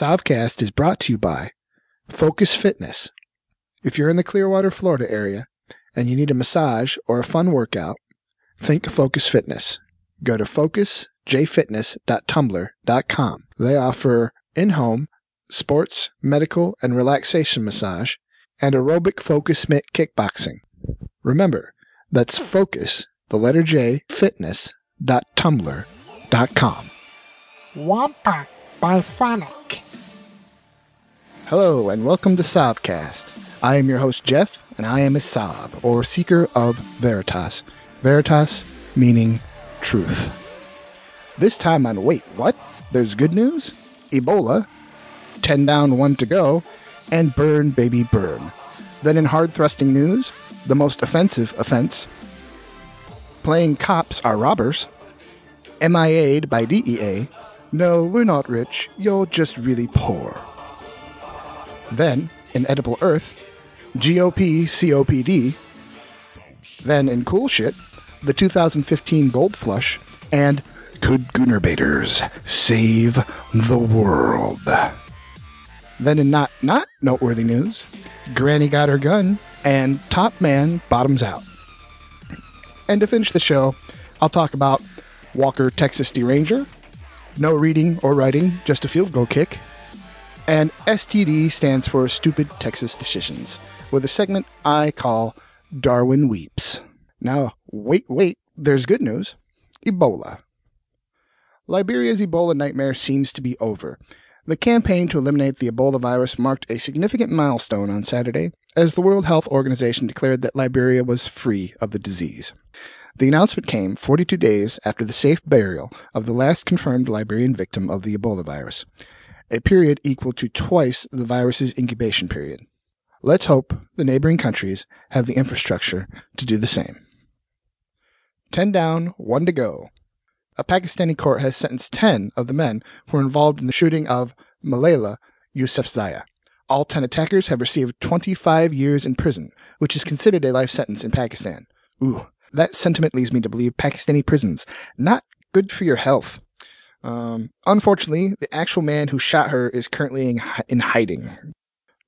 Sovcast is brought to you by Focus Fitness. If you're in the Clearwater, Florida area and you need a massage or a fun workout, think Focus Fitness. Go to focusjfitness.tumblr.com. They offer in-home sports, medical, and relaxation massage and aerobic focus kickboxing. Remember, that's focus, the letter J, fitness.tumblr.com. Wampa by Phonic. Hello and welcome to Sovcast. I am your host Jeff, and I am a Sov, or seeker of Veritas. Veritas meaning truth. This time on Wait, What? There's good news? Ebola, 10 down, 1 to go, and Burn Baby Burn. Then in hard thrusting news, the most offensive offense. Playing cops are robbers. MIA'd by DEA. No, we're not rich. You're just really poor. Then, in Oedipal Earth, GOP COPD. Then, in Cool Shit, the 2015 Gold Flush, and Could Goonerbaters Save the World? Then, in Not Not Noteworthy News, Granny got her gun, and Top Man bottoms out. And to finish the show, I'll talk about Walker Texas Deranger, no reading or writing, just a field goal kick, and STD stands for Stupid Texas Decisions, with a segment I call Darwin Weeps. Now, wait, wait, there's good news Ebola. Liberia's Ebola nightmare seems to be over. The campaign to eliminate the Ebola virus marked a significant milestone on Saturday as the World Health Organization declared that Liberia was free of the disease. The announcement came 42 days after the safe burial of the last confirmed Liberian victim of the Ebola virus, a period equal to twice the virus's incubation period. Let's hope the neighboring countries have the infrastructure to do the same. 10 down, 1 to go. A Pakistani court has sentenced 10 of the men who were involved in the shooting of Malala Yousafzai. All 10 attackers have received 25 years in prison, which is considered a life sentence in Pakistan. Ooh, that sentiment leads me to believe Pakistani prisons not good for your health. Um, unfortunately, the actual man who shot her is currently in, in hiding.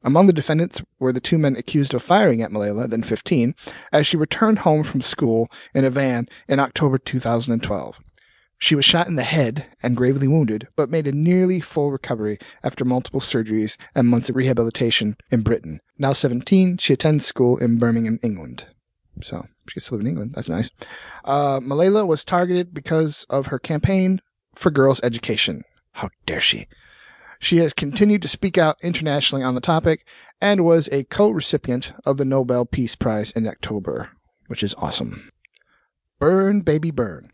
Among the defendants were the two men accused of firing at Malala, then 15, as she returned home from school in a van in October 2012. She was shot in the head and gravely wounded, but made a nearly full recovery after multiple surgeries and months of rehabilitation in Britain. Now 17, she attends school in Birmingham, England. So she gets to live in England. That's nice. Uh, Malala was targeted because of her campaign for girls' education. How dare she? She has continued to speak out internationally on the topic and was a co-recipient of the Nobel Peace Prize in October, which is awesome. Burn, baby, burn.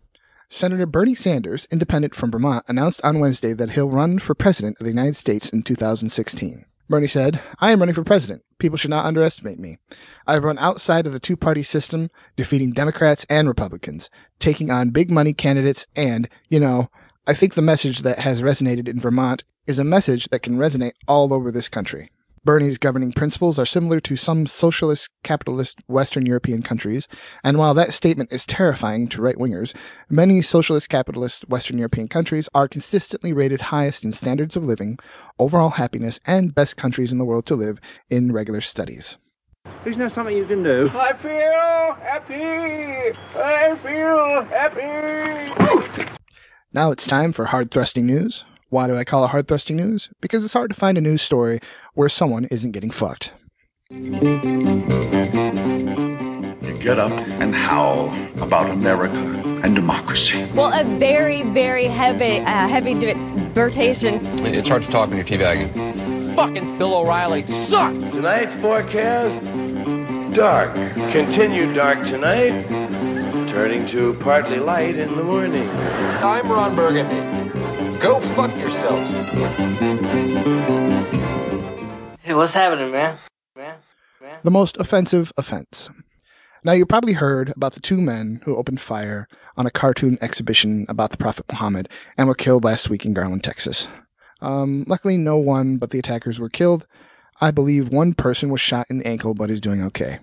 Senator Bernie Sanders, independent from Vermont, announced on Wednesday that he'll run for president of the United States in 2016. Bernie said, I am running for president. People should not underestimate me. I've run outside of the two party system, defeating Democrats and Republicans, taking on big money candidates, and, you know, I think the message that has resonated in Vermont is a message that can resonate all over this country. Bernie's governing principles are similar to some socialist capitalist Western European countries, and while that statement is terrifying to right wingers, many socialist capitalist Western European countries are consistently rated highest in standards of living, overall happiness, and best countries in the world to live in regular studies. Isn't there something you can do? I feel happy. I feel happy. Now it's time for hard thrusting news. Why do I call it hard thrusting news? Because it's hard to find a news story where someone isn't getting fucked. You get up and howl about America and democracy. Well, a very, very heavy, uh, heavy divertation. It's hard to talk when you're teabagging. Fucking Bill O'Reilly sucks. Tonight's forecast dark. Continued dark tonight, turning to partly light in the morning. I'm Ron Burgundy. Go fuck yourselves. Hey, what's happening, man? Man? Man? The most offensive offense. Now, you probably heard about the two men who opened fire on a cartoon exhibition about the Prophet Muhammad and were killed last week in Garland, Texas. Um, luckily, no one but the attackers were killed. I believe one person was shot in the ankle, but is doing okay.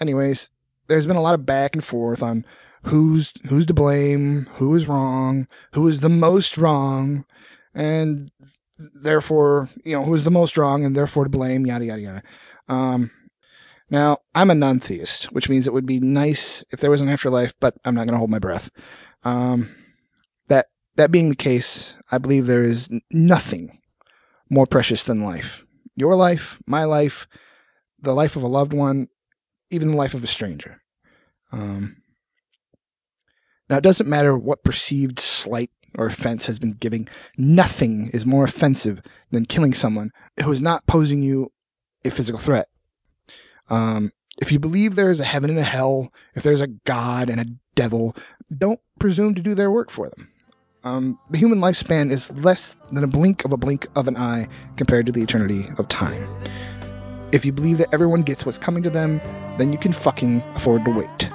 Anyways, there's been a lot of back and forth on who's who's to blame, who is wrong, who is the most wrong, and therefore, you know, who's the most wrong and therefore to blame, yada, yada, yada. Um, now, I'm a non theist, which means it would be nice if there was an afterlife, but I'm not going to hold my breath. Um, that, that being the case, I believe there is nothing more precious than life. Your life, my life, the life of a loved one, even the life of a stranger. Um, now, it doesn't matter what perceived slight or offense has been given. Nothing is more offensive than killing someone who is not posing you a physical threat. Um, if you believe there is a heaven and a hell, if there's a God and a devil, don't presume to do their work for them. Um, the human lifespan is less than a blink of a blink of an eye compared to the eternity of time. If you believe that everyone gets what's coming to them, then you can fucking afford to wait.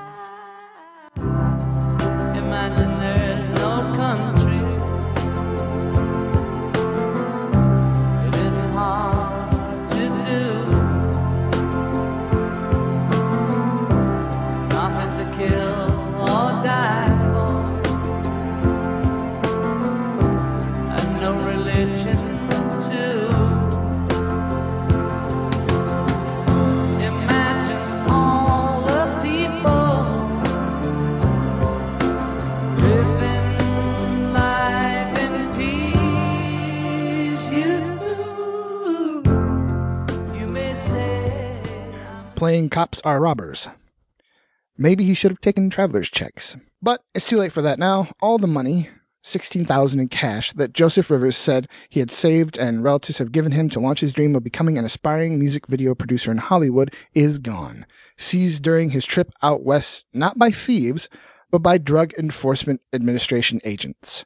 Playing cops are robbers. Maybe he should have taken traveler's checks. But it's too late for that now. All the money, 16000 in cash, that Joseph Rivers said he had saved and relatives have given him to launch his dream of becoming an aspiring music video producer in Hollywood is gone. Seized during his trip out west, not by thieves, but by Drug Enforcement Administration agents.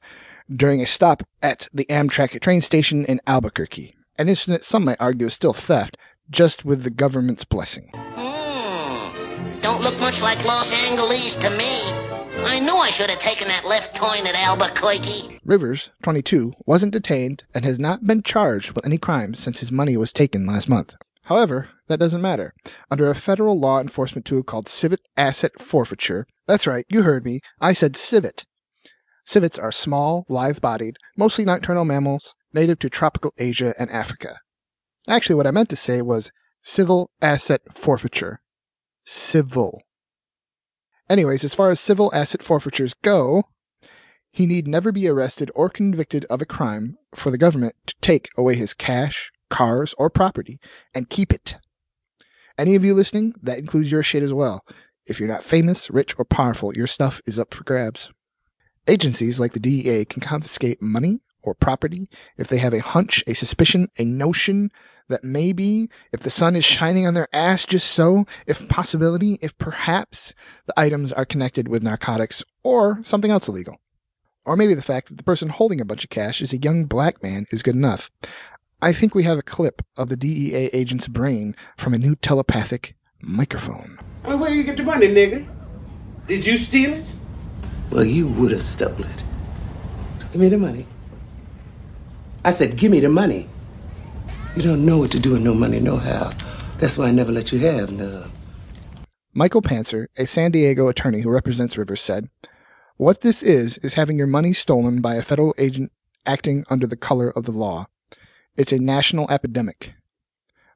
During a stop at the Amtrak train station in Albuquerque. An incident some might argue is still theft, just with the government's blessing. Don't look much like Los Angeles to me. I knew I should have taken that left turn at Albuquerque. Rivers, 22, wasn't detained and has not been charged with any crimes since his money was taken last month. However, that doesn't matter. Under a federal law enforcement tool called civet asset forfeiture, that's right, you heard me, I said civet. Civets are small, live bodied, mostly nocturnal mammals native to tropical Asia and Africa. Actually, what I meant to say was civil asset forfeiture. Civil. Anyways, as far as civil asset forfeitures go, he need never be arrested or convicted of a crime for the government to take away his cash, cars, or property and keep it. Any of you listening, that includes your shit as well. If you're not famous, rich, or powerful, your stuff is up for grabs. Agencies like the DEA can confiscate money or property if they have a hunch, a suspicion, a notion that maybe if the sun is shining on their ass just so, if possibility, if perhaps the items are connected with narcotics or something else illegal. Or maybe the fact that the person holding a bunch of cash is a young black man is good enough. I think we have a clip of the DEA agent's brain from a new telepathic microphone. Well, where you get the money, nigga? Did you steal it? Well, you would have stole it. Give me the money. I said, give me the money. You don't know what to do with no money, no how. That's why I never let you have none. Michael Panzer, a San Diego attorney who represents Rivers, said, What this is, is having your money stolen by a federal agent acting under the color of the law. It's a national epidemic.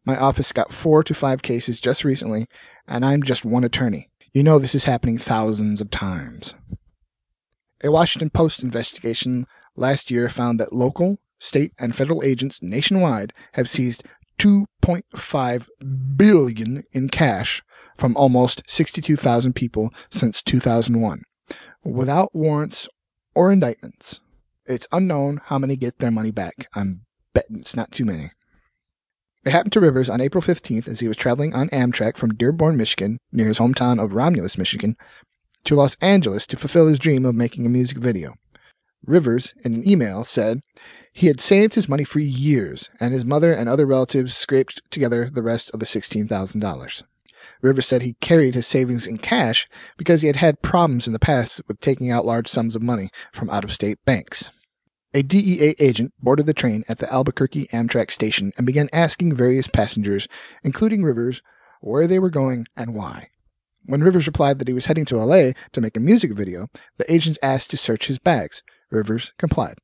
My office got four to five cases just recently, and I'm just one attorney. You know this is happening thousands of times. A Washington Post investigation last year found that local, state, and federal agents nationwide have seized 2.5 billion in cash from almost 62,000 people since 2001 without warrants or indictments. It's unknown how many get their money back. I'm betting it's not too many. It happened to Rivers on April 15th as he was traveling on Amtrak from Dearborn, Michigan, near his hometown of Romulus, Michigan, to Los Angeles to fulfill his dream of making a music video. Rivers, in an email, said he had saved his money for years, and his mother and other relatives scraped together the rest of the $16,000. Rivers said he carried his savings in cash because he had had problems in the past with taking out large sums of money from out of state banks. A DEA agent boarded the train at the Albuquerque Amtrak station and began asking various passengers, including Rivers, where they were going and why. When Rivers replied that he was heading to LA to make a music video, the agent asked to search his bags. Rivers complied.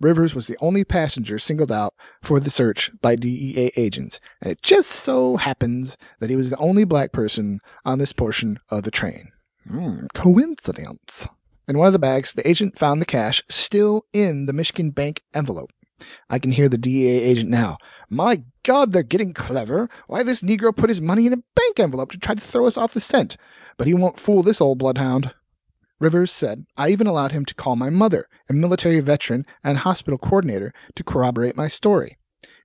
Rivers was the only passenger singled out for the search by DEA agents, and it just so happens that he was the only black person on this portion of the train. Hmm, coincidence. In one of the bags, the agent found the cash still in the Michigan bank envelope. I can hear the DEA agent now. My God, they're getting clever. Why, this Negro put his money in a bank envelope to try to throw us off the scent. But he won't fool this old bloodhound. Rivers said, I even allowed him to call my mother, a military veteran and hospital coordinator, to corroborate my story.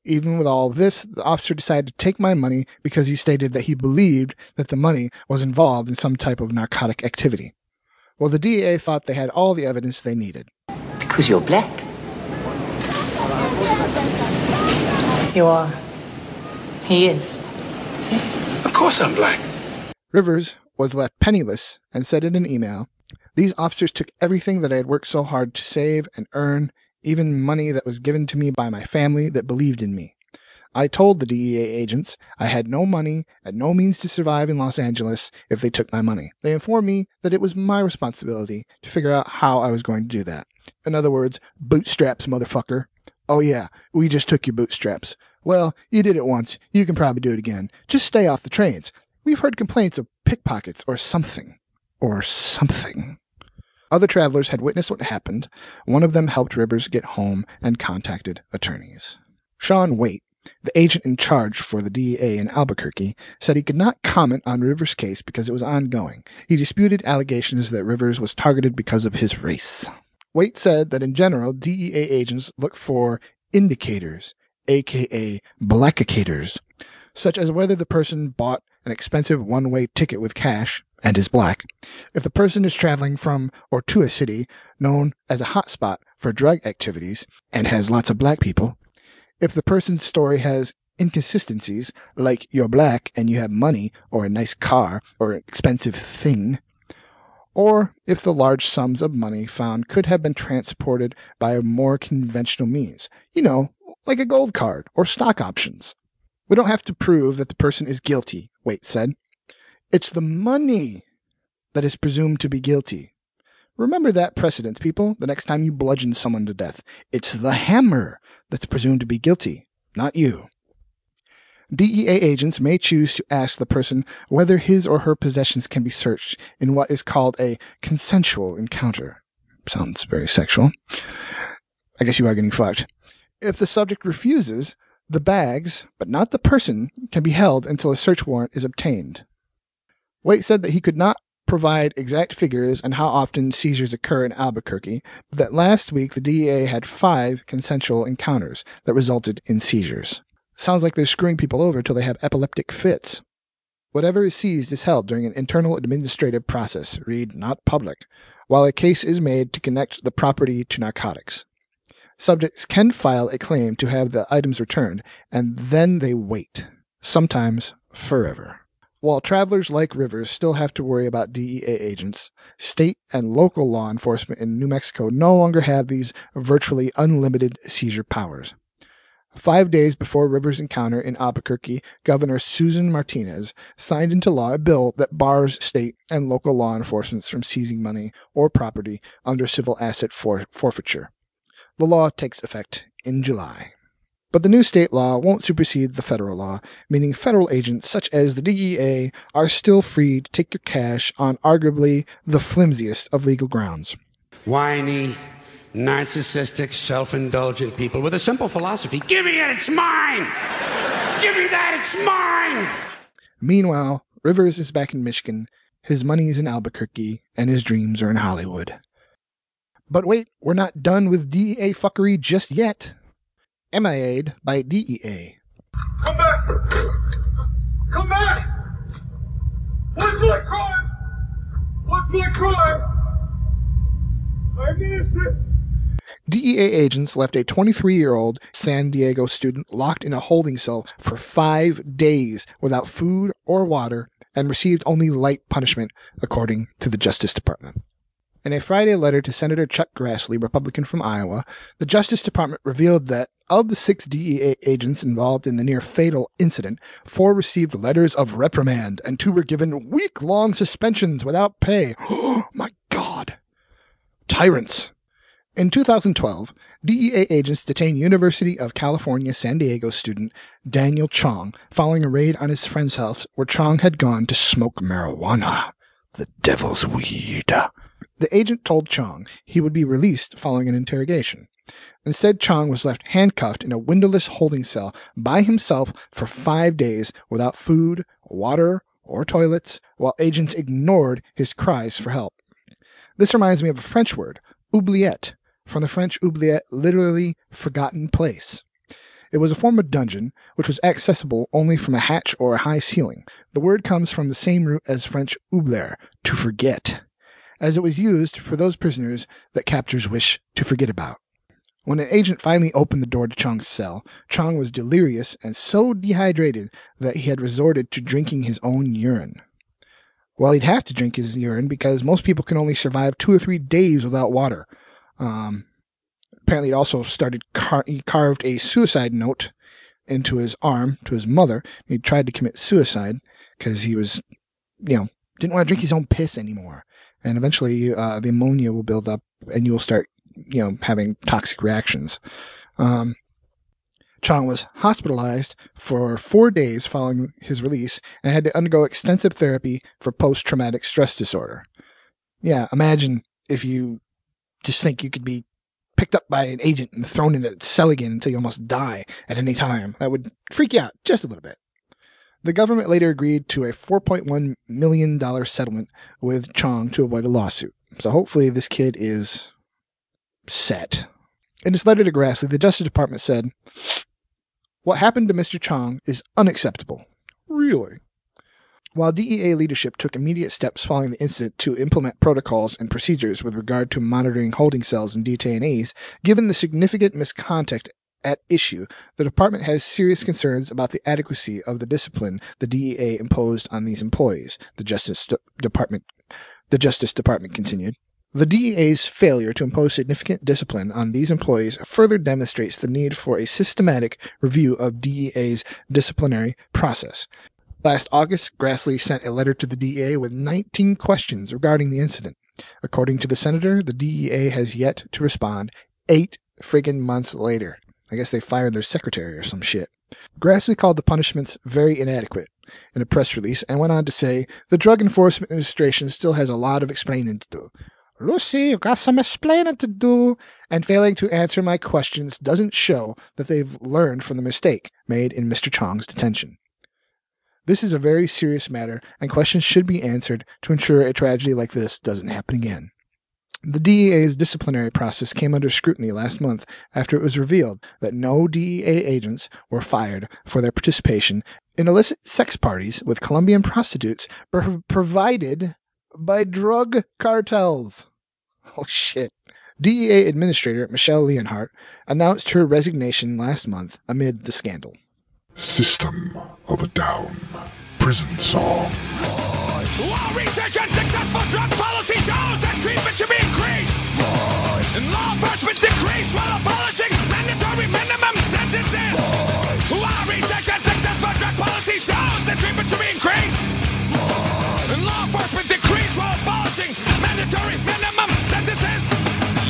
Even with all of this, the officer decided to take my money because he stated that he believed that the money was involved in some type of narcotic activity. Well, the DEA thought they had all the evidence they needed. Because you're black. You are. He is. Of course I'm black. Rivers was left penniless and said in an email, These officers took everything that I had worked so hard to save and earn, even money that was given to me by my family that believed in me. I told the DEA agents I had no money and no means to survive in Los Angeles if they took my money. They informed me that it was my responsibility to figure out how I was going to do that. In other words, bootstraps, motherfucker. Oh yeah, we just took your bootstraps. Well, you did it once. You can probably do it again. Just stay off the trains. We've heard complaints of pickpockets or something. Or something. Other travelers had witnessed what happened. One of them helped Rivers get home and contacted attorneys. Sean Waite, the agent in charge for the DEA in Albuquerque, said he could not comment on Rivers' case because it was ongoing. He disputed allegations that Rivers was targeted because of his race. Waite said that in general, DEA agents look for indicators, aka blackicators, such as whether the person bought an expensive one way ticket with cash and is black, if the person is traveling from or to a city known as a hotspot for drug activities and has lots of black people, if the person's story has inconsistencies, like you're black and you have money or a nice car or an expensive thing, or if the large sums of money found could have been transported by a more conventional means, you know, like a gold card or stock options. We don't have to prove that the person is guilty, Waite said. It's the money that is presumed to be guilty. Remember that precedent, people, the next time you bludgeon someone to death. It's the hammer that's presumed to be guilty, not you. DEA agents may choose to ask the person whether his or her possessions can be searched in what is called a consensual encounter. Sounds very sexual. I guess you are getting fucked. If the subject refuses, the bags, but not the person, can be held until a search warrant is obtained. Waite said that he could not provide exact figures on how often seizures occur in Albuquerque, but that last week the DEA had five consensual encounters that resulted in seizures. Sounds like they're screwing people over till they have epileptic fits. Whatever is seized is held during an internal administrative process, read not public, while a case is made to connect the property to narcotics. Subjects can file a claim to have the items returned, and then they wait, sometimes forever. While travelers like Rivers still have to worry about DEA agents, state and local law enforcement in New Mexico no longer have these virtually unlimited seizure powers. Five days before Rivers' encounter in Albuquerque, Governor Susan Martinez signed into law a bill that bars state and local law enforcement from seizing money or property under civil asset for- forfeiture. The law takes effect in July. But the new state law won't supersede the federal law, meaning federal agents such as the DEA are still free to take your cash on arguably the flimsiest of legal grounds. Whiny, narcissistic, self indulgent people with a simple philosophy give me it, it's mine! give me that, it's mine! Meanwhile, Rivers is back in Michigan, his money's in Albuquerque, and his dreams are in Hollywood. But wait, we're not done with DEA fuckery just yet. MIA'd by DEA. Come back! Come back! What's my crime? What's my crime? I'm innocent. DEA agents left a 23 year old San Diego student locked in a holding cell for five days without food or water and received only light punishment, according to the Justice Department. In a Friday letter to Senator Chuck Grassley, Republican from Iowa, the Justice Department revealed that of the six DEA agents involved in the near fatal incident, four received letters of reprimand and two were given week long suspensions without pay. Oh my God! Tyrants! In 2012, DEA agents detained University of California San Diego student Daniel Chong following a raid on his friend's house where Chong had gone to smoke marijuana, the devil's weed. The agent told Chong he would be released following an interrogation. Instead, Chong was left handcuffed in a windowless holding cell by himself for five days without food, water, or toilets, while agents ignored his cries for help. This reminds me of a French word, oubliette, from the French oubliette, literally forgotten place. It was a form of dungeon which was accessible only from a hatch or a high ceiling. The word comes from the same root as French oublier, to forget, as it was used for those prisoners that captors wish to forget about. When an agent finally opened the door to Chong's cell, Chong was delirious and so dehydrated that he had resorted to drinking his own urine. Well, he'd have to drink his urine because most people can only survive two or three days without water. Um, apparently, it also started. Car- he carved a suicide note into his arm to his mother. He tried to commit suicide because he was, you know, didn't want to drink his own piss anymore. And eventually, uh, the ammonia will build up, and you will start, you know, having toxic reactions. Um, Chong was hospitalized for four days following his release and had to undergo extensive therapy for post traumatic stress disorder. Yeah, imagine if you just think you could be picked up by an agent and thrown in a cell again until you almost die at any time. That would freak you out just a little bit. The government later agreed to a $4.1 million settlement with Chong to avoid a lawsuit. So hopefully this kid is set. In his letter to Grassley, the Justice Department said, What happened to Mr. Chong is unacceptable. Really? While DEA leadership took immediate steps following the incident to implement protocols and procedures with regard to monitoring holding cells and detainees, given the significant misconduct at issue, the department has serious concerns about the adequacy of the discipline the DEA imposed on these employees. The Justice De- Department, the Justice Department continued. The DEA's failure to impose significant discipline on these employees further demonstrates the need for a systematic review of DEA's disciplinary process. Last August, Grassley sent a letter to the DEA with 19 questions regarding the incident. According to the senator, the DEA has yet to respond eight friggin' months later. I guess they fired their secretary or some shit. Grassley called the punishments very inadequate in a press release and went on to say the Drug Enforcement Administration still has a lot of explaining to do. Lucy, you got some explaining to do. And failing to answer my questions doesn't show that they've learned from the mistake made in Mr. Chong's detention. This is a very serious matter, and questions should be answered to ensure a tragedy like this doesn't happen again. The DEA's disciplinary process came under scrutiny last month after it was revealed that no DEA agents were fired for their participation in illicit sex parties with Colombian prostitutes pro- provided by drug cartels. Oh shit. DEA Administrator Michele Leonhart announced her resignation last month amid the scandal. System of a Down Prison Song. While research and successful drug policy shows that treatment should be increased, and law enforcement decreased while abolishing mandatory minimum sentences. While research and successful drug policy shows that treatment should be increased, and law enforcement decreased while abolishing mandatory minimum sentences.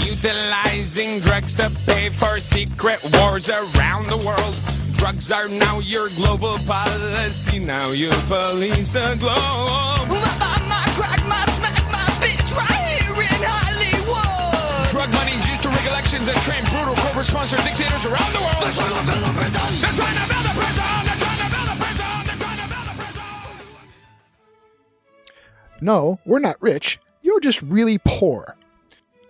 Utilizing drugs to pay for secret wars around the world. Drugs are now your global policy. Now you police the globe. Mama, crack my smack my bitch right here in Hollywood. Drug money's used to rig elections and train brutal corporate-sponsored dictators around the world. They're trying to build a prison. They're trying to build a prison. They're trying to build a prison. They're trying to build a prison. No, we're not rich. You're just really poor.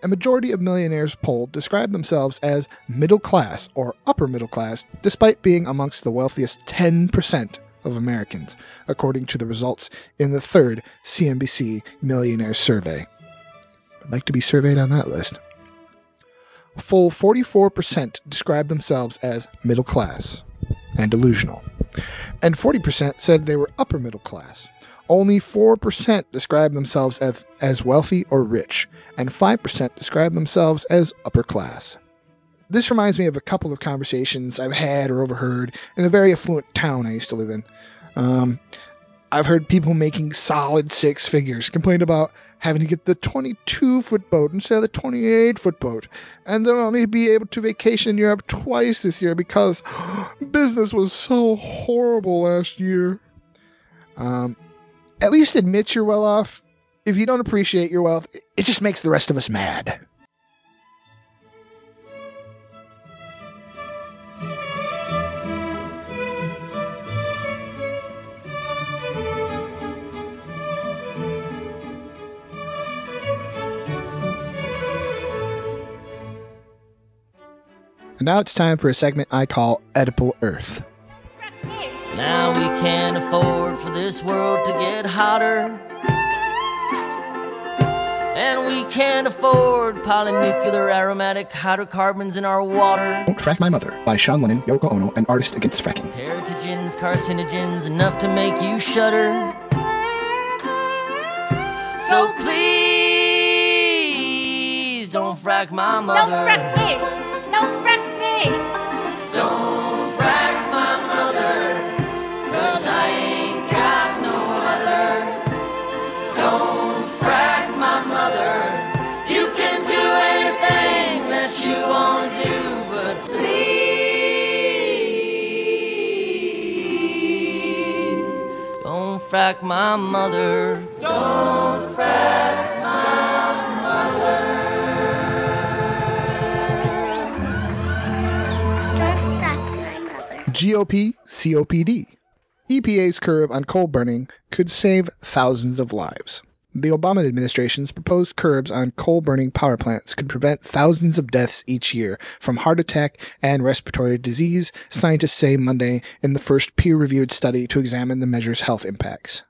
A majority of millionaires polled describe themselves as middle class or upper middle class, despite being amongst the wealthiest 10% of Americans, according to the results in the third CNBC Millionaire Survey. I'd like to be surveyed on that list. Full 44% describe themselves as middle class and delusional, and 40% said they were upper middle class. Only 4% describe themselves as, as wealthy or rich, and 5% describe themselves as upper class. This reminds me of a couple of conversations I've had or overheard in a very affluent town I used to live in. Um, I've heard people making solid six figures complain about having to get the 22 foot boat instead of the 28 foot boat. And they'll only be able to vacation in Europe twice this year because business was so horrible last year. Um, at least admit you're well off. If you don't appreciate your wealth, it just makes the rest of us mad. And now it's time for a segment I call Oedipal Earth. Now we can't afford for this world to get hotter. And we can't afford polynuclear aromatic hydrocarbons in our water. Don't Frack My Mother by Sean Lennon, Yoko Ono, and Artists Against Fracking. Teratogens, carcinogens, enough to make you shudder. So please don't frack my mother. Don't frack me! Don't frack me! Frack my mother. Don't frack my mother. GOP COPD. EPA's curve on coal burning could save thousands of lives. The Obama administration's proposed curbs on coal burning power plants could prevent thousands of deaths each year from heart attack and respiratory disease, scientists say Monday in the first peer reviewed study to examine the measure's health impacts.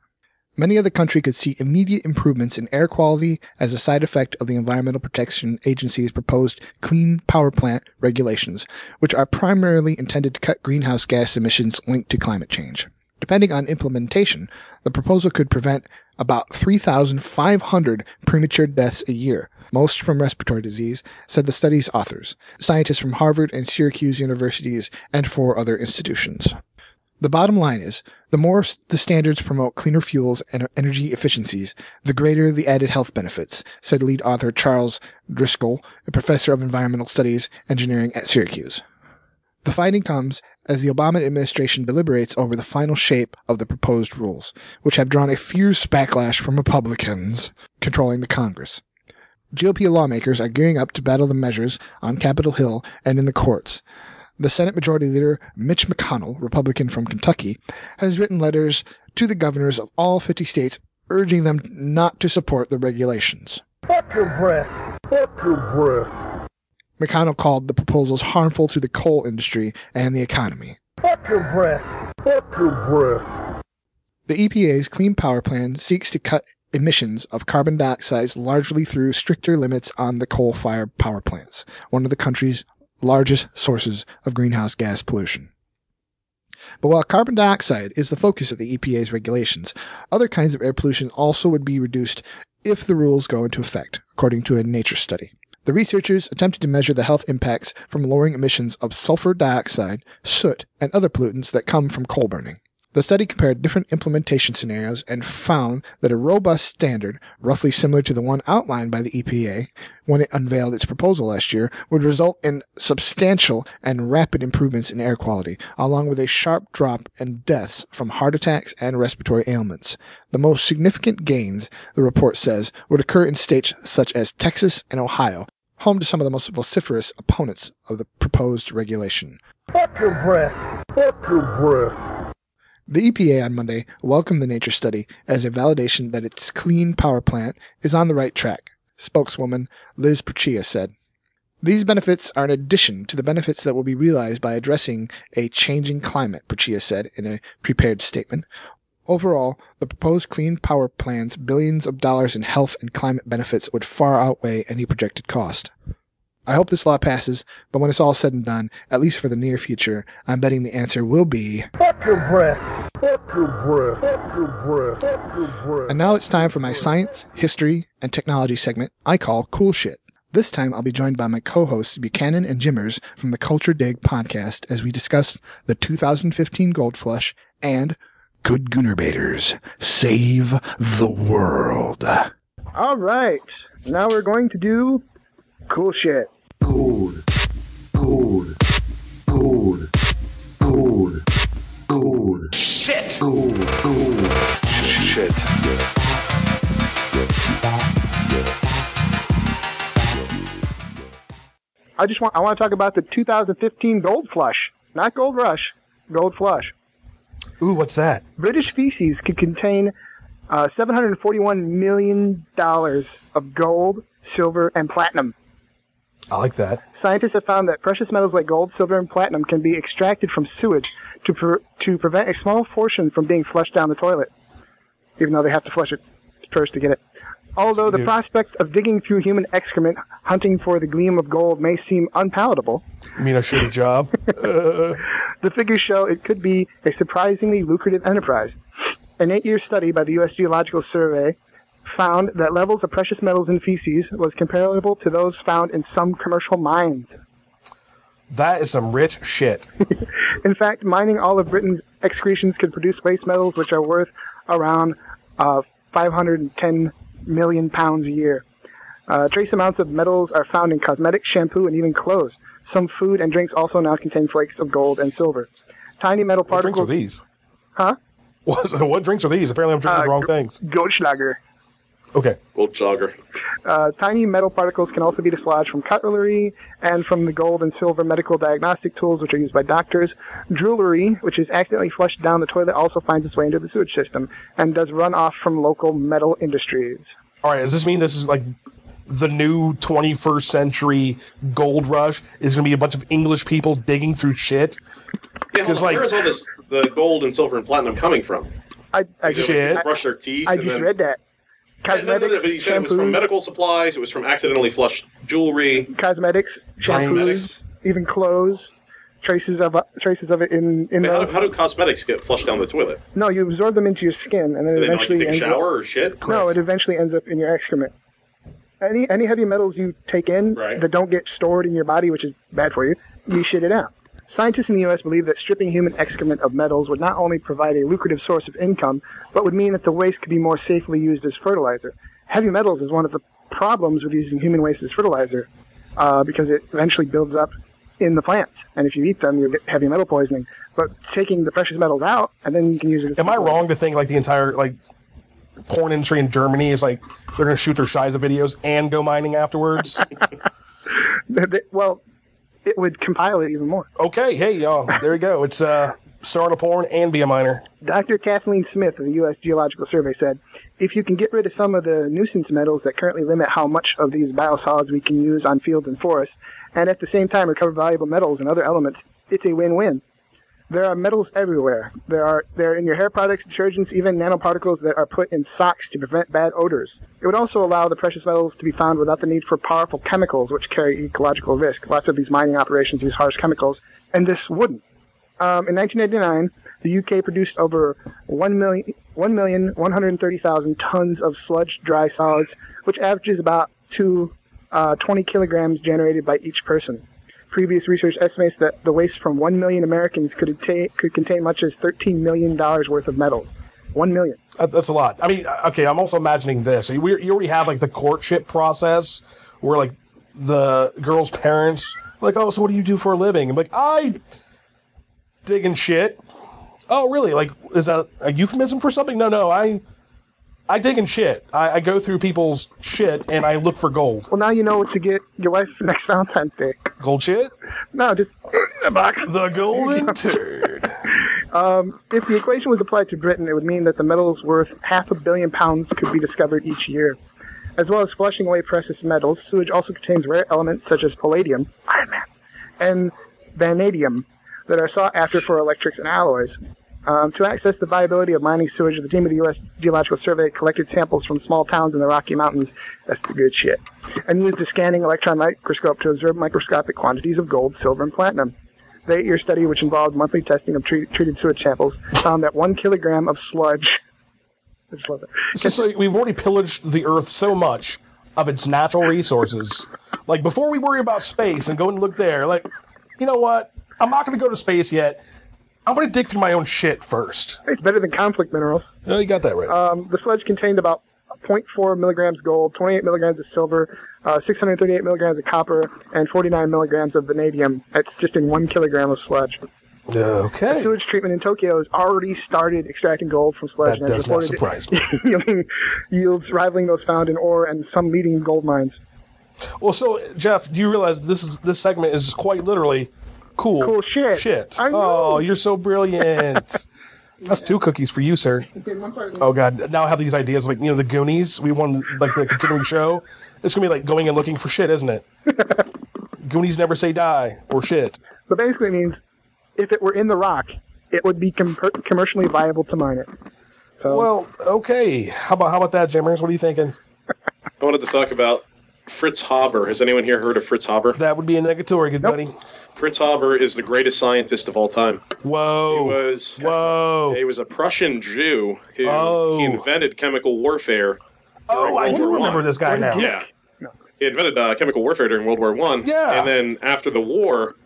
Many of the country could see immediate improvements in air quality as a side effect of the Environmental Protection Agency's proposed clean power plant regulations, which are primarily intended to cut greenhouse gas emissions linked to climate change. Depending on implementation, the proposal could prevent about 3,500 premature deaths a year, most from respiratory disease, said the study's authors, scientists from Harvard and Syracuse universities and four other institutions. The bottom line is, the more the standards promote cleaner fuels and energy efficiencies, the greater the added health benefits, said lead author Charles Driscoll, a professor of environmental studies engineering at Syracuse. The finding comes as the Obama administration deliberates over the final shape of the proposed rules, which have drawn a fierce backlash from Republicans controlling the Congress. GOP lawmakers are gearing up to battle the measures on Capitol Hill and in the courts. The Senate Majority Leader Mitch McConnell, Republican from Kentucky, has written letters to the governors of all 50 states urging them not to support the regulations. Fuck your breath. Fuck your breath. McConnell called the proposals harmful to the coal industry and the economy. Fuck your breath. Fuck your breath. The EPA's Clean Power Plan seeks to cut emissions of carbon dioxide largely through stricter limits on the coal-fired power plants, one of the country's largest sources of greenhouse gas pollution. But while carbon dioxide is the focus of the EPA's regulations, other kinds of air pollution also would be reduced if the rules go into effect, according to a Nature study. The researchers attempted to measure the health impacts from lowering emissions of sulfur dioxide, soot, and other pollutants that come from coal burning. The study compared different implementation scenarios and found that a robust standard, roughly similar to the one outlined by the EPA when it unveiled its proposal last year, would result in substantial and rapid improvements in air quality, along with a sharp drop in deaths from heart attacks and respiratory ailments. The most significant gains, the report says, would occur in states such as Texas and Ohio, home to some of the most vociferous opponents of the proposed regulation. Fuck your breath. Fuck your breath. The EPA on Monday welcomed the nature study as a validation that its clean power plant is on the right track, spokeswoman Liz Purchia said. These benefits are in addition to the benefits that will be realized by addressing a changing climate, Purchia said in a prepared statement. Overall, the proposed clean power plan's billions of dollars in health and climate benefits would far outweigh any projected cost. I hope this law passes, but when it's all said and done, at least for the near future, I'm betting the answer will be Fuck your breath. Fuck your breath. Fuck your breath. Fuck your breath. And now it's time for my science, history, and technology segment I call Cool Shit. This time I'll be joined by my co-hosts Buchanan and Jimmers from the Culture Dig podcast as we discuss the 2015 Gold Flush and Good Goonerbaters, save the world. All right. Now we're going to do cool shit. Gold. Gold. Gold. Gold. Gold. Shit. Gold. Gold. Shit. I just want I want to talk about the 2015 Gold Flush, not Gold Rush, Gold Flush. Ooh, what's that? British feces could contain uh, 741 million dollars of gold, silver, and platinum. I like that. Scientists have found that precious metals like gold, silver, and platinum can be extracted from sewage to pre- to prevent a small portion from being flushed down the toilet, even though they have to flush it first to get it. Although the prospect of digging through human excrement hunting for the gleam of gold may seem unpalatable, You mean a shitty job? Uh, the figures show it could be a surprisingly lucrative enterprise. An eight year study by the U.S. Geological Survey found that levels of precious metals in feces was comparable to those found in some commercial mines. that is some rich shit. In fact, mining all of Britain's excretions could produce waste metals which are worth around uh, 510 million pounds a year. Uh, trace amounts of metals are found in cosmetics, shampoo, and even clothes. Some food and drinks also now contain flakes of gold and silver. Tiny metal particles. What drinks are these? Huh? What, what drinks are these? Apparently, I'm drinking Uh, the wrong things. Goldschlager. Okay. Gold jogger. Uh, tiny metal particles can also be dislodged from cutlery and from the gold and silver medical diagnostic tools which are used by doctors. Jewelry, which is accidentally flushed down the toilet, also finds its way into the sewage system and does run off from local metal industries. All right. Does this mean this is like the new 21st century gold rush? Is going to be a bunch of English people digging through shit? Yeah, on. like- where is all this the gold and silver and platinum coming from? I, I, They Shit. brush their teeth. I and just then- read that. Yeah, no, no, no, Cosmetics, but you said it was from medical supplies. It was from accidentally flushed jewelry. cosmetics, shampoos, Drinks. even clothes. Traces of uh, traces of it in in How do, how do cosmetics get flushed down the toilet? No, you absorb them into your skin, and then it Do they not like eventually you take a ends up- shower or shit? No, it eventually ends up in your excrement. Any any heavy metals you take in Right. that don't get stored in your body, which is bad for you, you shit it out. Scientists in the U.S. believe that stripping human excrement of metals would not only provide a lucrative source of income, but would mean that the waste could be more safely used as fertilizer. Heavy metals is one of the problems with using human waste as fertilizer, uh, because it eventually builds up in the plants, and if you eat them, you get heavy metal poisoning. But taking the precious metals out, and then you can use it. As Am I wrong to think like the entire like porn industry in Germany is like they're going to shoot their Shiza videos and go mining afterwards? well, it would compile it even more. okay. Hey, y'all. There you go. It's uh, start a porn and be a miner. Dr. Kathleen Smith of the U.S. Geological Survey said, if you can get rid of some of the nuisance metals that currently limit how much of these biosolids we can use on fields and forests, and at the same time recover valuable metals and other elements, it's a win-win. There are metals everywhere. There are they're in your hair products, detergents, even nanoparticles that are put in socks to prevent bad odors. It would also allow the precious metals to be found without the need for powerful chemicals which carry ecological risk. Lots of these mining operations use harsh chemicals, and this wouldn't. Um, in 1999, the UK produced over 1 million, 1,130,000 tons of sludge dry solids, which averages about two, uh, 20 kilograms generated by each person. Previous research estimates that the waste from 1 million Americans could, atta- could contain much as $13 million worth of metals. 1 million. That- That's a lot. I mean, uh, okay, I'm also imagining this. You already have like the courtship process where like the girl's parents like, oh, so what do you do for a living? I'm like, I digging shit. Oh, really? Like, is that a euphemism for something? No, no, I I dig in shit. I, I go through people's shit and I look for gold. Well, now you know what to get your wife for next Valentine's Day. Gold shit? No, just a box. The golden turd. Um, if the equation was applied to Britain, it would mean that the metals worth half a billion pounds could be discovered each year. As well as flushing away precious metals, sewage also contains rare elements such as palladium, Iron Man, and vanadium that are sought after for electrics and alloys. Um, to access the viability of mining sewage, the team of the U.S. Geological Survey collected samples from small towns in the Rocky Mountains. That's the good shit. And used a scanning electron microscope to observe microscopic quantities of gold, silver, and platinum. The eight-year study, which involved monthly testing of tre- treated sewage samples, found that one kilogram of sludge. I just love it. We've already pillaged the earth so much of its natural resources. Like before we worry about space and go and look there, like, you know what? I'm not going to go to space yet. I'm gonna dig through my own shit first. It's better than conflict minerals. No, you got that right. Um, the sludge contained about 0.4 milligrams gold, 28 milligrams of silver, uh, 638 milligrams of copper, and 49 milligrams of vanadium. That's just in one kilogram of sludge. Okay. The Sewage treatment in Tokyo has already started extracting gold from sludge. That does not surprise me. yields rivaling those found in ore and some leading gold mines. Well, so Jeff, do you realize this is this segment is quite literally cool? Cool shit. Shit. I know. Oh, you're so brilliant. That's two cookies for you, sir. Oh God! Now I have these ideas like you know the Goonies. We won like the continuing show. It's gonna be like going and looking for shit, isn't it? Goonies never say die or shit. But basically it means if it were in the rock, it would be com- commercially viable to mine it. So Well, okay. How about how about that, Jimmers? What are you thinking? I wanted to talk about Fritz Haber. Has anyone here heard of Fritz Haber? That would be a negatory, good buddy. Fritz Haber is the greatest scientist of all time. Whoa. He was Whoa. He was a Prussian Jew who Oh. he invented chemical warfare. Oh, during I World do War remember One. this guy now. Yeah. He invented uh, chemical warfare during World War One. Yeah. And then after the war,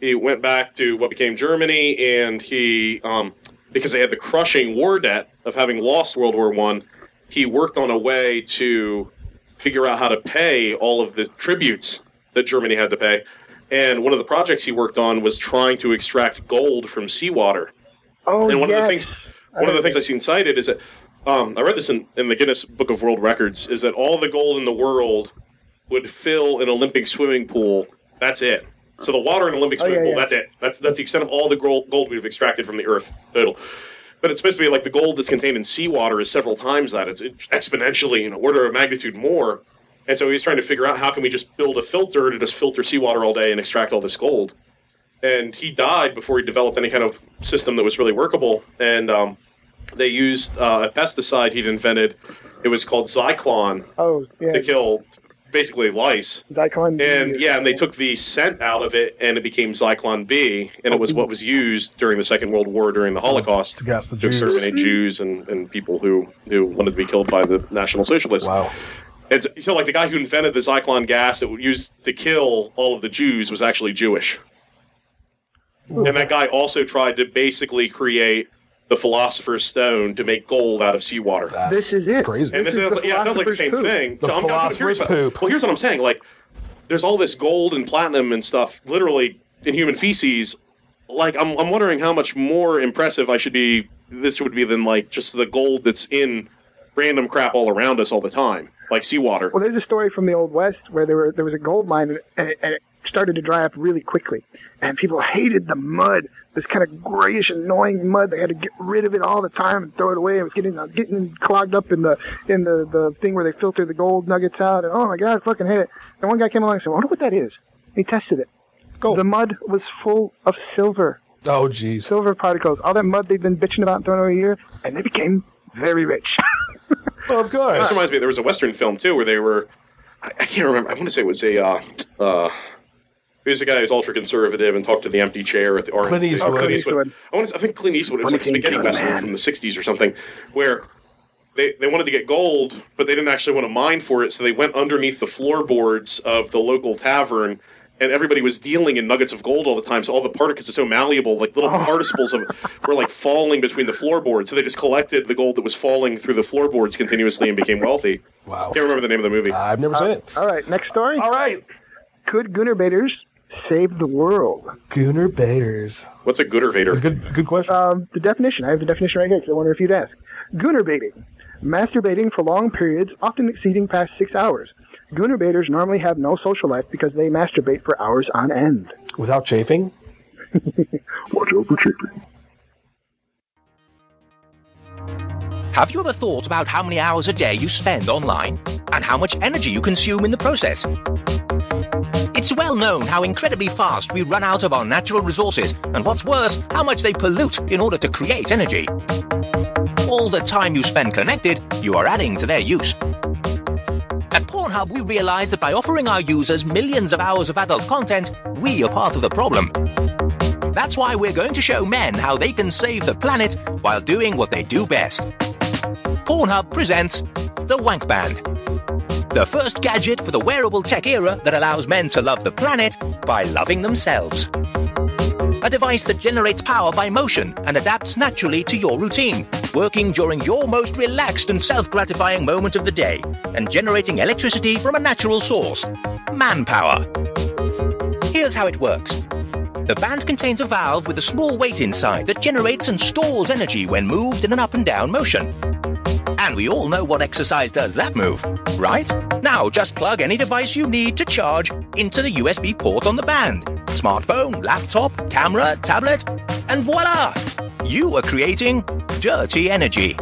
he went back to what became Germany, and he, um, because they had the crushing war debt of having lost World War One, he worked on a way to figure out how to pay all of the tributes that Germany had to pay. And one of the projects he worked on was trying to extract gold from seawater. Oh, yeah. and one of the things one of the things I seen cited is that um, I read this in, in the Guinness Book of World Records is that all the gold in the world would fill an Olympic swimming pool. That's it. So the water in an Olympic Oh, swimming yeah, pool. yeah. That's it. That's that's the extent of all the gold, gold we've extracted from the earth total. But it's supposed to be like the gold that's contained in seawater is several times that. It's exponentially an order of magnitude more. And so he was trying to figure out how can we just build a filter to just filter seawater all day and extract all this gold. And he died before he developed any kind of system that was really workable. And um, they used uh, a pesticide he'd invented. It was called Zyklon Oh, yeah. to kill basically lice. Zyklon B. And yeah, and they took the scent out of it, and it became Zyklon B, and it was what was used during the Second World War during the Holocaust to gas the to Jews. exterminate Jews and, and people who, who wanted to be killed by the National Socialists. Wow. And so, so, like, the guy who invented the Zyklon gas that was used to kill all of the Jews was actually Jewish. And that guy also tried to basically create the Philosopher's Stone to make gold out of seawater. This is it. Crazy. And this, is is, the yeah, it sounds like the same poop. thing. The so I'm, I'm kind of curious philosopher's about, poop. Well, here's what I'm saying. Like, there's all this gold and platinum and stuff, literally in human feces. Like, I'm, I'm wondering how much more impressive I should be. This would be than like just the gold that's in random crap all around us all the time, like seawater. Well, there's a story from the Old West where there were there was a gold mine and it, and it started to dry up really quickly, and people hated the mud, this kind of grayish, annoying mud. They had to get rid of it all the time and throw it away. It was getting uh, getting clogged up in the in the the thing where they filter the gold nuggets out. And oh my god, I fucking hate it. And one guy came along and said, "I wonder what that is." And he tested it. Gold. The mud was full of silver, Oh, jeez. silver particles. All that mud they've been bitching about and throwing away a year, and they became very rich. Well, of course. This reminds me, there was a Western film too where they were. I, I can't remember. I want to say it was a. Uh, uh, he was a guy who's ultra conservative and talked to the empty chair at the RNC. Clint Eastwood. Oh, Clint Clint Eastwood. Eastwood. I want to. I think Clint Eastwood. It was like a spaghetti western man. from the '60s or something, where they they wanted to get gold, but they didn't actually want to mine for it, so they went underneath the floorboards of the local tavern. And everybody was dealing in nuggets of gold all the time, so all the particles are so malleable, like little particles of were like falling between the floorboards. So they just collected the gold that was falling through the floorboards continuously and became wealthy. Wow. Can't remember the name of the movie. I've never seen it. all right, next story. All right. Could Goonerbaters save the world? Goonerbaters. What's a gooder vader? Good, good question. Um, the definition. I have the definition right here because I wonder if you'd ask. Goonerbating. Masturbating for long periods, often exceeding past six hours. Goonerbaters normally have no social life because they masturbate for hours on end. Without chafing. Watch out for chicken. Have you ever thought about how many hours a day you spend online and how much energy you consume in the process? It's well known how incredibly fast we run out of our natural resources, and what's worse, how much they pollute in order to create energy. All the time you spend connected, you are adding to their use. Pornhub, we realize that by offering our users millions of hours of adult content, we are part of the problem. That's why we're going to show men how they can save the planet while doing what they do best. Pornhub presents the Wank Band. The first gadget for the wearable tech era that allows men to love the planet by loving themselves. A device that generates power by motion and adapts naturally to your routine, working during your most relaxed and self gratifying moment of the day, and generating electricity from a natural source manpower. Here's how it works. The band contains a valve with a small weight inside that generates and stores energy when moved in an up and down motion. And we all know what exercise does that move, right? Now just plug any device you need to charge into the USB port on the band. Smartphone, laptop, camera, tablet, and voila! You are creating dirty energy.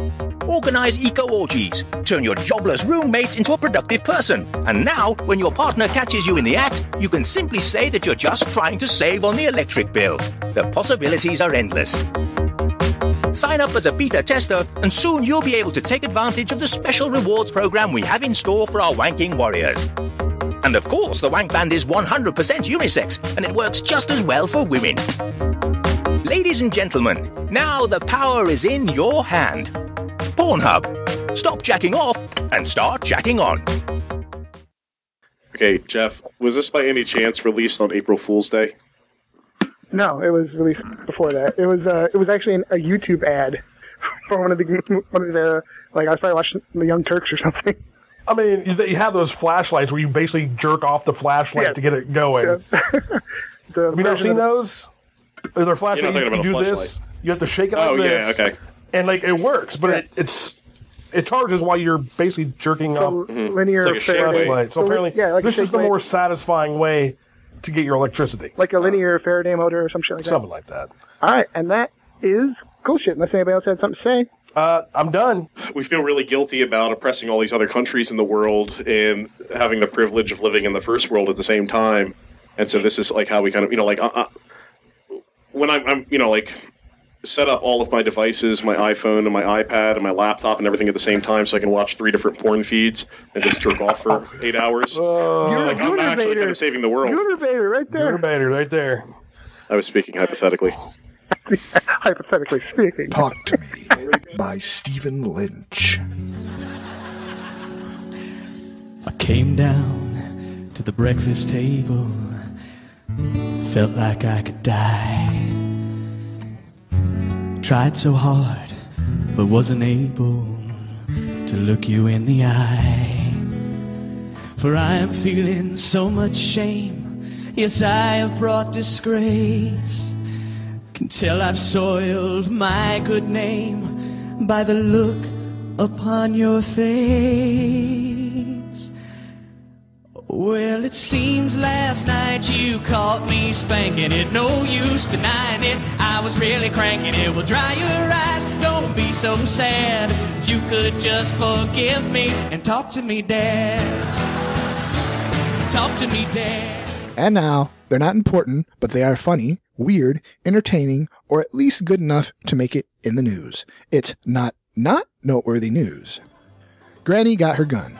Organize eco orgies. Turn your jobless roommate into a productive person. And now, when your partner catches you in the act, you can simply say that you're just trying to save on the electric bill. The possibilities are endless. Sign up as a beta tester, and soon you'll be able to take advantage of the special rewards program we have in store for our wanking warriors. And of course, the Wank Band is 100% unisex, and it works just as well for women. Ladies and gentlemen, now the power is in your hand. Pornhub. Stop jacking off and start jacking on. Okay, Jeff, was this by any chance released on April Fool's Day? No, it was released before that. It was uh, it was actually an, a YouTube ad for one of the one of the like I was probably watching the Young Turks or something. I mean, you you have those flashlights where you basically jerk off the flashlight Yeah. to get it going. It's a Have you never seen those? They're flashlight. You're You, you do about a this. You have to shake it like Oh, yeah, this. okay. And like it works, but it, it's it charges while you're basically jerking So off mm-hmm. linear It's like a flashlight. So so, apparently, yeah, like this is the more satisfying way to get your electricity. like a uh, linear Faraday motor or some shit like that. Something like that. All right, and that is cool shit. Unless anybody else had something to say. Uh, I'm done. We feel really guilty about oppressing all these other countries in the world and having the privilege of living in the first world at the same time. And so this is like how we kind of, you know, like uh, uh, when I'm, I'm, you know, like set up all of my devices, my iPhone and my iPad and my laptop and everything at the same time, so I can watch three different porn feeds and just jerk off for eight hours. Oh. You're like I'm actually kind of saving the world. Univator right there. Univator right there. I was speaking hypothetically. Hypothetically speaking. Talk to Me by Stephen Lynch. I came down to the breakfast table, felt like I could die. Tried so hard, but wasn't able to look you in the eye. For I am feeling so much shame. Yes, I have brought disgrace. Tell I've soiled my good name by the look upon your face. Well, it seems last night you caught me spanking it. No use denying it. I was really cranking it. Well, dry your eyes. Don't be so sad. If you could just forgive me and talk to me, Dad. Talk to me, Dad. And now, they're not important, but they are funny, weird, entertaining, or at least good enough to make it in the news. It's not not noteworthy news. Granny got her gun.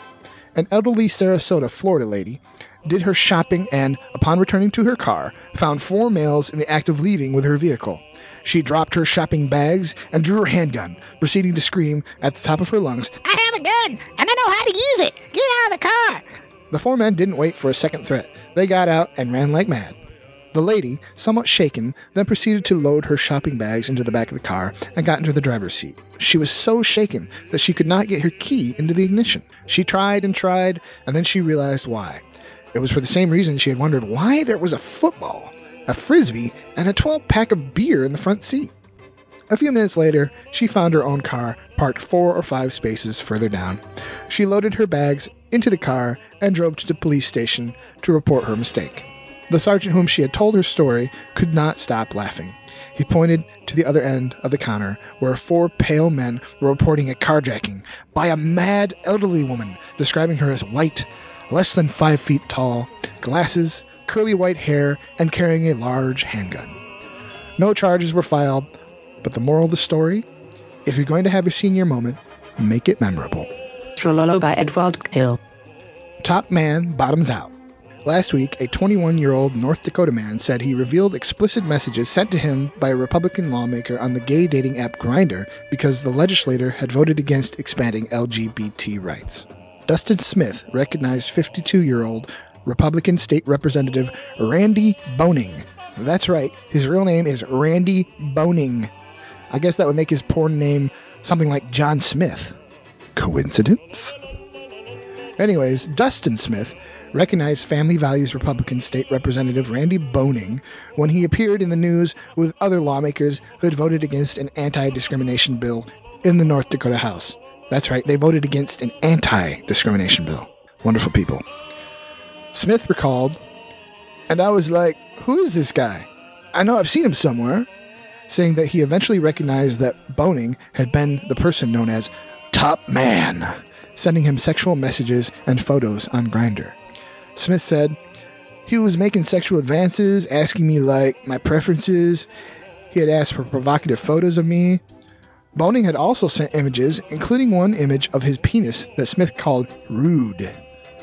An elderly Sarasota, Florida lady did her shopping and, upon returning to her car, found four males in the act of leaving with her vehicle. She dropped her shopping bags and drew her handgun, proceeding to scream at the top of her lungs, I have a gun, and I know how to use it. Get out of the car. The four men didn't wait for a second threat. They got out and ran like mad. The lady, somewhat shaken, then proceeded to load her shopping bags into the back of the car and got into the driver's seat. She was so shaken that she could not get her key into the ignition. She tried and tried, and then she realized why. It was for the same reason she had wondered why there was a football, a frisbee, and a 12 pack of beer in the front seat. A few minutes later, she found her own car parked four or five spaces further down. She loaded her bags into the car and drove to the police station to report her mistake. The sergeant whom she had told her story could not stop laughing. He pointed to the other end of the counter where four pale men were reporting a carjacking by a mad elderly woman, describing her as white, less than five feet tall, glasses, curly white hair, and carrying a large handgun. No charges were filed, but the moral of the story if you're going to have a senior moment, make it memorable. Trololo by Edward Hill. Top man bottoms out. Last week, a 21 year old North Dakota man said he revealed explicit messages sent to him by a Republican lawmaker on the gay dating app Grindr because the legislator had voted against expanding LGBT rights. Dustin Smith, recognized 52 year old Republican State Representative Randy Boehning. That's right, his real name is Randy Boehning. I guess that would make his porn name something like John Smith. Coincidence? Anyways, Dustin Smith recognized Family Values Republican State Representative Randy Boehning when he appeared in the news with other lawmakers who had voted against an anti discrimination bill in the North Dakota House. That's right, they voted against an anti discrimination bill. Wonderful people. Smith recalled, and I was like, who is this guy? I know I've seen him somewhere. Saying that he eventually recognized that Boehning had been the person known as Top Man, sending him sexual messages and photos on Grindr. Smith said, he was making sexual advances, asking me like my preferences. He had asked for provocative photos of me. Boehning had also sent images, including one image of his penis that Smith called rude.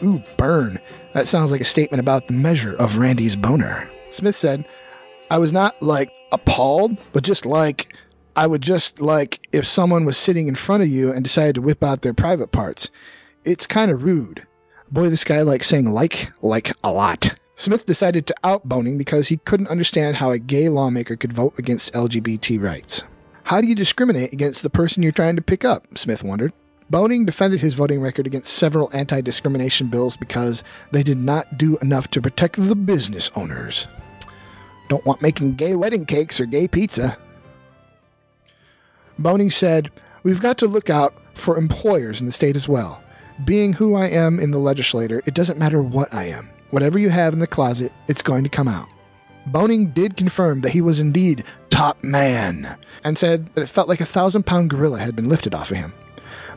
Ooh, burn. That sounds like a statement about the measure of Randy's boner. Smith said, I was not like appalled, but just like I would just like if someone was sitting in front of you and decided to whip out their private parts. It's kind of rude. Boy, this guy likes saying like, like a lot. Smith decided to out Boehning because he couldn't understand how a gay lawmaker could vote against LGBT rights. How do you discriminate against the person you're trying to pick up? Smith wondered. Boehning defended his voting record against several anti discrimination bills because they did not do enough to protect the business owners. Don't want making gay wedding cakes or gay pizza. Boehning said, We've got to look out for employers in the state as well. Being who I am in the legislator, it doesn't matter what I am. Whatever you have in the closet, it's going to come out. Boehning did confirm that he was indeed top man and said that it felt like a thousand pound gorilla had been lifted off of him.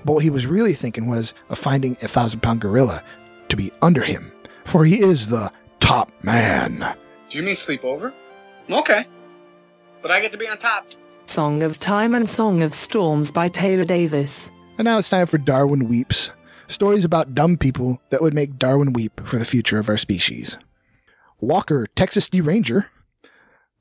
But what he was really thinking was of finding a thousand pound gorilla to be under him, for he is the top man. Do you mean sleep over? Okay. But I get to be on top. Song of Time and Song of Storms by Taylor Davis. And now it's time for Darwin Weeps stories about dumb people that would make Darwin weep for the future of our species. Walker, Texas Ranger.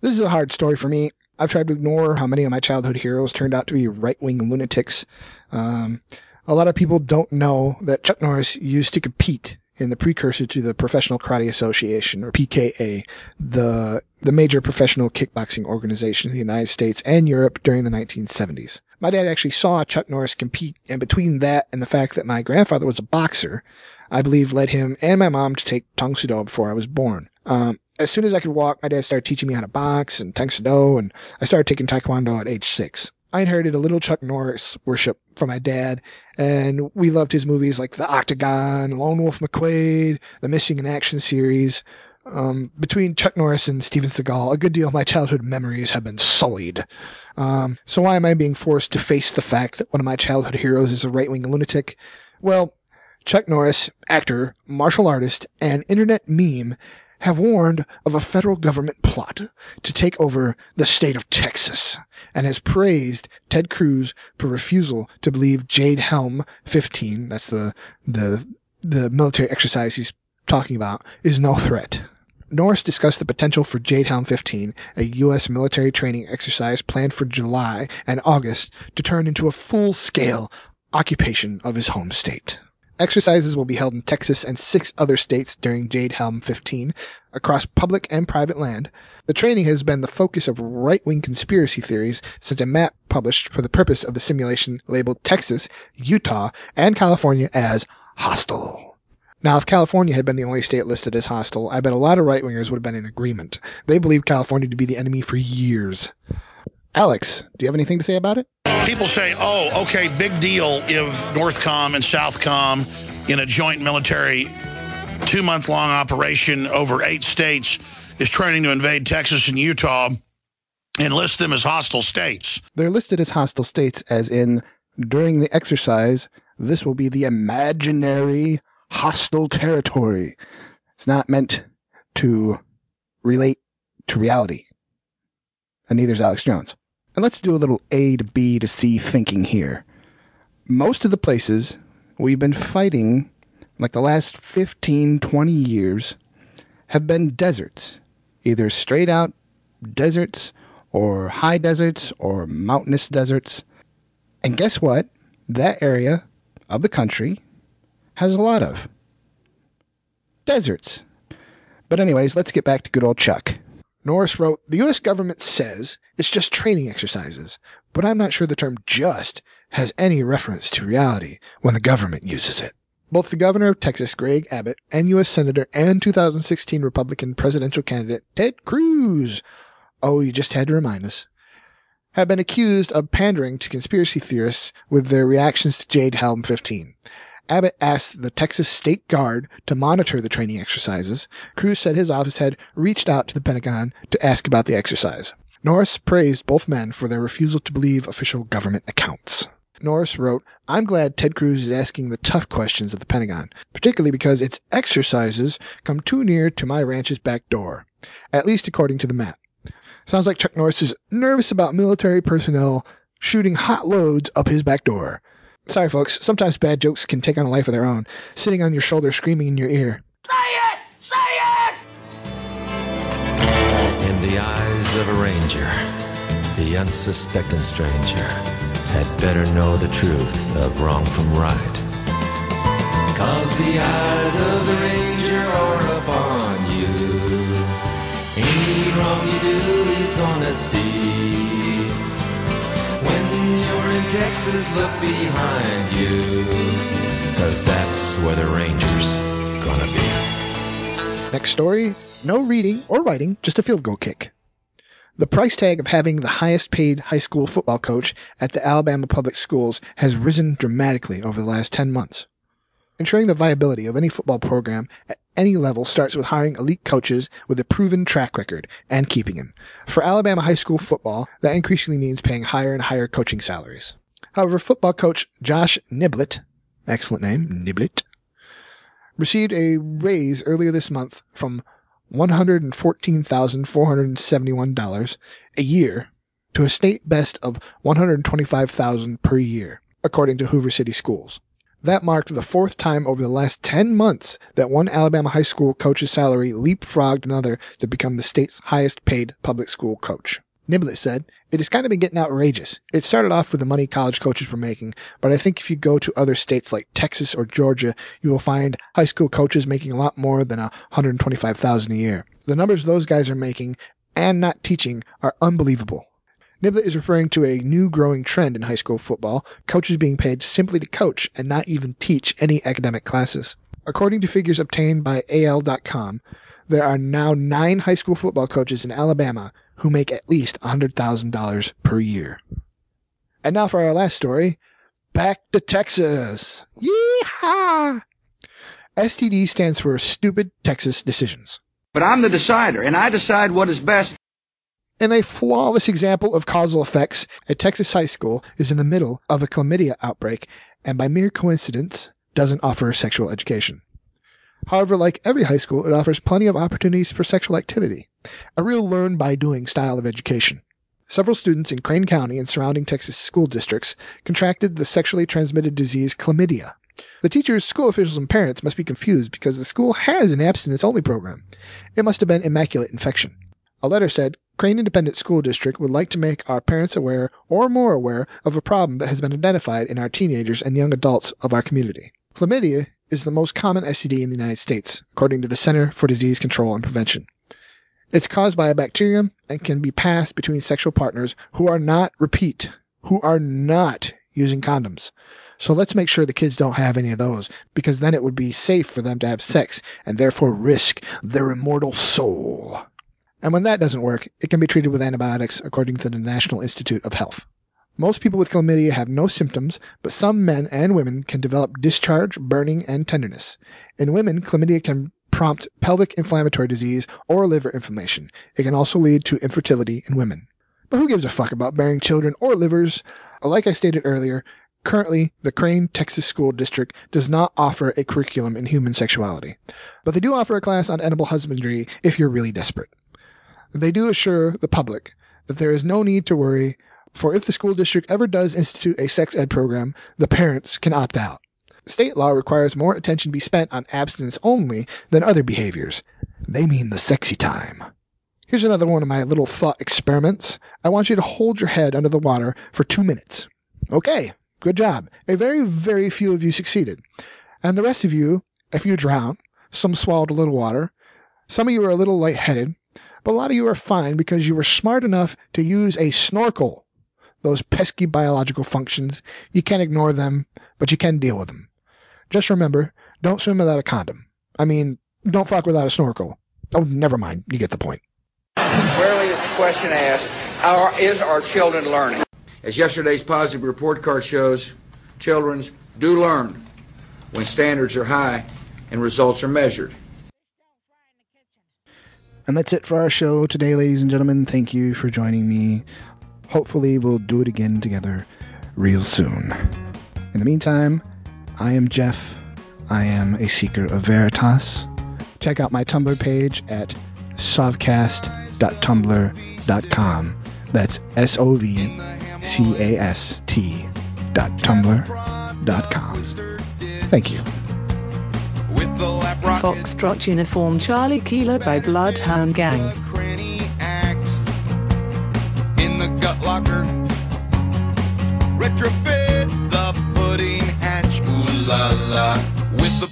This is a hard story for me. I've tried to ignore how many of my childhood heroes turned out to be right wing lunatics. Um, a lot of people don't know that Chuck Norris used to compete in the precursor to the Professional Karate Association, or PKA, the, the major professional kickboxing organization in the United States and Europe during the 1970s. My dad actually saw Chuck Norris compete, and between that and the fact that my grandfather was a boxer, I believe led him and my mom to take Tang Soo Do before I was born. Um, as soon as I could walk, my dad started teaching me how to box and Tang Soo Do, and I started taking Taekwondo at age six. I inherited a little Chuck Norris worship from my dad, and we loved his movies like The Octagon, Lone Wolf McQuade, the Missing in Action series. Um, between Chuck Norris and Steven Seagal, a good deal of my childhood memories have been sullied. Um, so why am I being forced to face the fact that one of my childhood heroes is a right-wing lunatic? Well, Chuck Norris, actor, martial artist, and internet meme have warned of a federal government plot to take over the state of Texas and has praised Ted Cruz for refusal to believe Jade Helm 15, that's the, the, the military exercise he's talking about, is no threat. Norris discussed the potential for Jade Helm 15, a U.S. military training exercise planned for July and August to turn into a full-scale occupation of his home state. Exercises will be held in Texas and six other states during Jade Helm 15 across public and private land. The training has been the focus of right-wing conspiracy theories since a map published for the purpose of the simulation labeled Texas, Utah, and California as hostile. Now, if California had been the only state listed as hostile, I bet a lot of right-wingers would have been in agreement. They believed California to be the enemy for years. Alex, do you have anything to say about it? People say, oh, okay, big deal if Northcom and Southcom in a joint military two month long operation over eight states is training to invade Texas and Utah and list them as hostile states. They're listed as hostile states, as in, during the exercise, this will be the imaginary hostile territory. It's not meant to relate to reality. And neither is Alex Jones. And let's do a little A to B to C thinking here. Most of the places we've been fighting, like the last 15, 20 years, have been deserts. Either straight out deserts, or high deserts, or mountainous deserts. And guess what? That area of the country has a lot of deserts. But anyways, let's get back to good old Chuck. Norris wrote, The U.S. government says it's just training exercises, but I'm not sure the term just has any reference to reality when the government uses it. Both the governor of Texas, Greg Abbott, and U.S. Senator and 2016 Republican presidential candidate Ted Cruz, oh, you just had to remind us, have been accused of pandering to conspiracy theorists with their reactions to Jade Helm 15. Abbott asked the Texas State Guard to monitor the training exercises. Cruz said his office had reached out to the Pentagon to ask about the exercise. Norris praised both men for their refusal to believe official government accounts. Norris wrote, I'm glad Ted Cruz is asking the tough questions of the Pentagon, particularly because its exercises come too near to my ranch's back door, at least according to the map. Sounds like Chuck Norris is nervous about military personnel shooting hot loads up his back door. Sorry, folks. Sometimes bad jokes can take on a life of their own, sitting on your shoulder, screaming in your ear. Say it! Say it! In the eyes of a ranger, the unsuspecting stranger had better know the truth of wrong from right. Cause the eyes of the ranger are upon you. Any wrong you do, he's gonna see. In Texas, look behind you. Cause that's where the ranger's gonna be. Next story no reading or writing, just a field goal kick. The price tag of having the highest paid high school football coach at the Alabama public schools has risen dramatically over the last 10 months. Ensuring the viability of any football program at any level starts with hiring elite coaches with a proven track record and keeping them. For Alabama high school football, that increasingly means paying higher and higher coaching salaries. However, football coach Josh Niblett, excellent name, Niblett, received a raise earlier this month from $114,471 a year to a state best of 125,000 per year, according to Hoover City Schools. That marked the fourth time over the last 10 months that one Alabama high school coach's salary leapfrogged another to become the state's highest paid public school coach. Niblett said, It has kind of been getting outrageous. It started off with the money college coaches were making, but I think if you go to other states like Texas or Georgia, you will find high school coaches making a lot more than 125,000 a year. The numbers those guys are making and not teaching are unbelievable. Niblett is referring to a new growing trend in high school football, coaches being paid simply to coach and not even teach any academic classes. According to figures obtained by AL.com, there are now nine high school football coaches in Alabama who make at least $100,000 per year. And now for our last story. Back to Texas. Yeehaw! STD stands for Stupid Texas Decisions. But I'm the decider, and I decide what is best. In a flawless example of causal effects, a Texas high school is in the middle of a chlamydia outbreak and by mere coincidence doesn't offer sexual education. However, like every high school, it offers plenty of opportunities for sexual activity, a real learn by doing style of education. Several students in Crane County and surrounding Texas school districts contracted the sexually transmitted disease chlamydia. The teachers, school officials, and parents must be confused because the school has an abstinence only program. It must have been immaculate infection. A letter said, Crane Independent School District would like to make our parents aware or more aware of a problem that has been identified in our teenagers and young adults of our community. Chlamydia is the most common STD in the United States, according to the Center for Disease Control and Prevention. It's caused by a bacterium and can be passed between sexual partners who are not, repeat, who are not using condoms. So let's make sure the kids don't have any of those, because then it would be safe for them to have sex and therefore risk their immortal soul. And when that doesn't work, it can be treated with antibiotics according to the National Institute of Health. Most people with chlamydia have no symptoms, but some men and women can develop discharge, burning, and tenderness. In women, chlamydia can prompt pelvic inflammatory disease or liver inflammation. It can also lead to infertility in women. But who gives a fuck about bearing children or livers? Like I stated earlier, currently the Crane, Texas School District does not offer a curriculum in human sexuality. But they do offer a class on edible husbandry if you're really desperate. They do assure the public that there is no need to worry, for if the school district ever does institute a sex ed program, the parents can opt out. State law requires more attention be spent on abstinence only than other behaviors. They mean the sexy time. Here's another one of my little thought experiments. I want you to hold your head under the water for two minutes. Okay, good job. A very, very few of you succeeded. And the rest of you, if you drown, some swallowed a little water, Some of you are a little lightheaded, but a lot of you are fine because you were smart enough to use a snorkel. Those pesky biological functions, you can't ignore them, but you can deal with them. Just remember, don't swim without a condom. I mean, don't fuck without a snorkel. Oh, never mind. You get the point. Rarely is the question asked, are, is our children learning? As yesterday's positive report card shows, children do learn when standards are high and results are measured. And that's it for our show today, ladies and gentlemen. Thank you for joining me. Hopefully, we'll do it again together real soon. In the meantime, I am Jeff. I am a seeker of Veritas. Check out my Tumblr page at sovcast.tumblr.com. That's S O V C A S T dot tumblr dot com. Thank you with the Foxtrot uniform Charlie Kilo by Bloodhound Gang. In the gut locker. Retrofit the pudding hatch. Ooh la la. With the.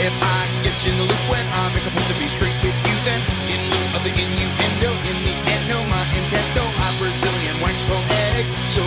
If I get you in the loop when I make a point to be straight with you, then in lieu of the innuendo, in the end, no, my intento, Brazilian, wax poetic, so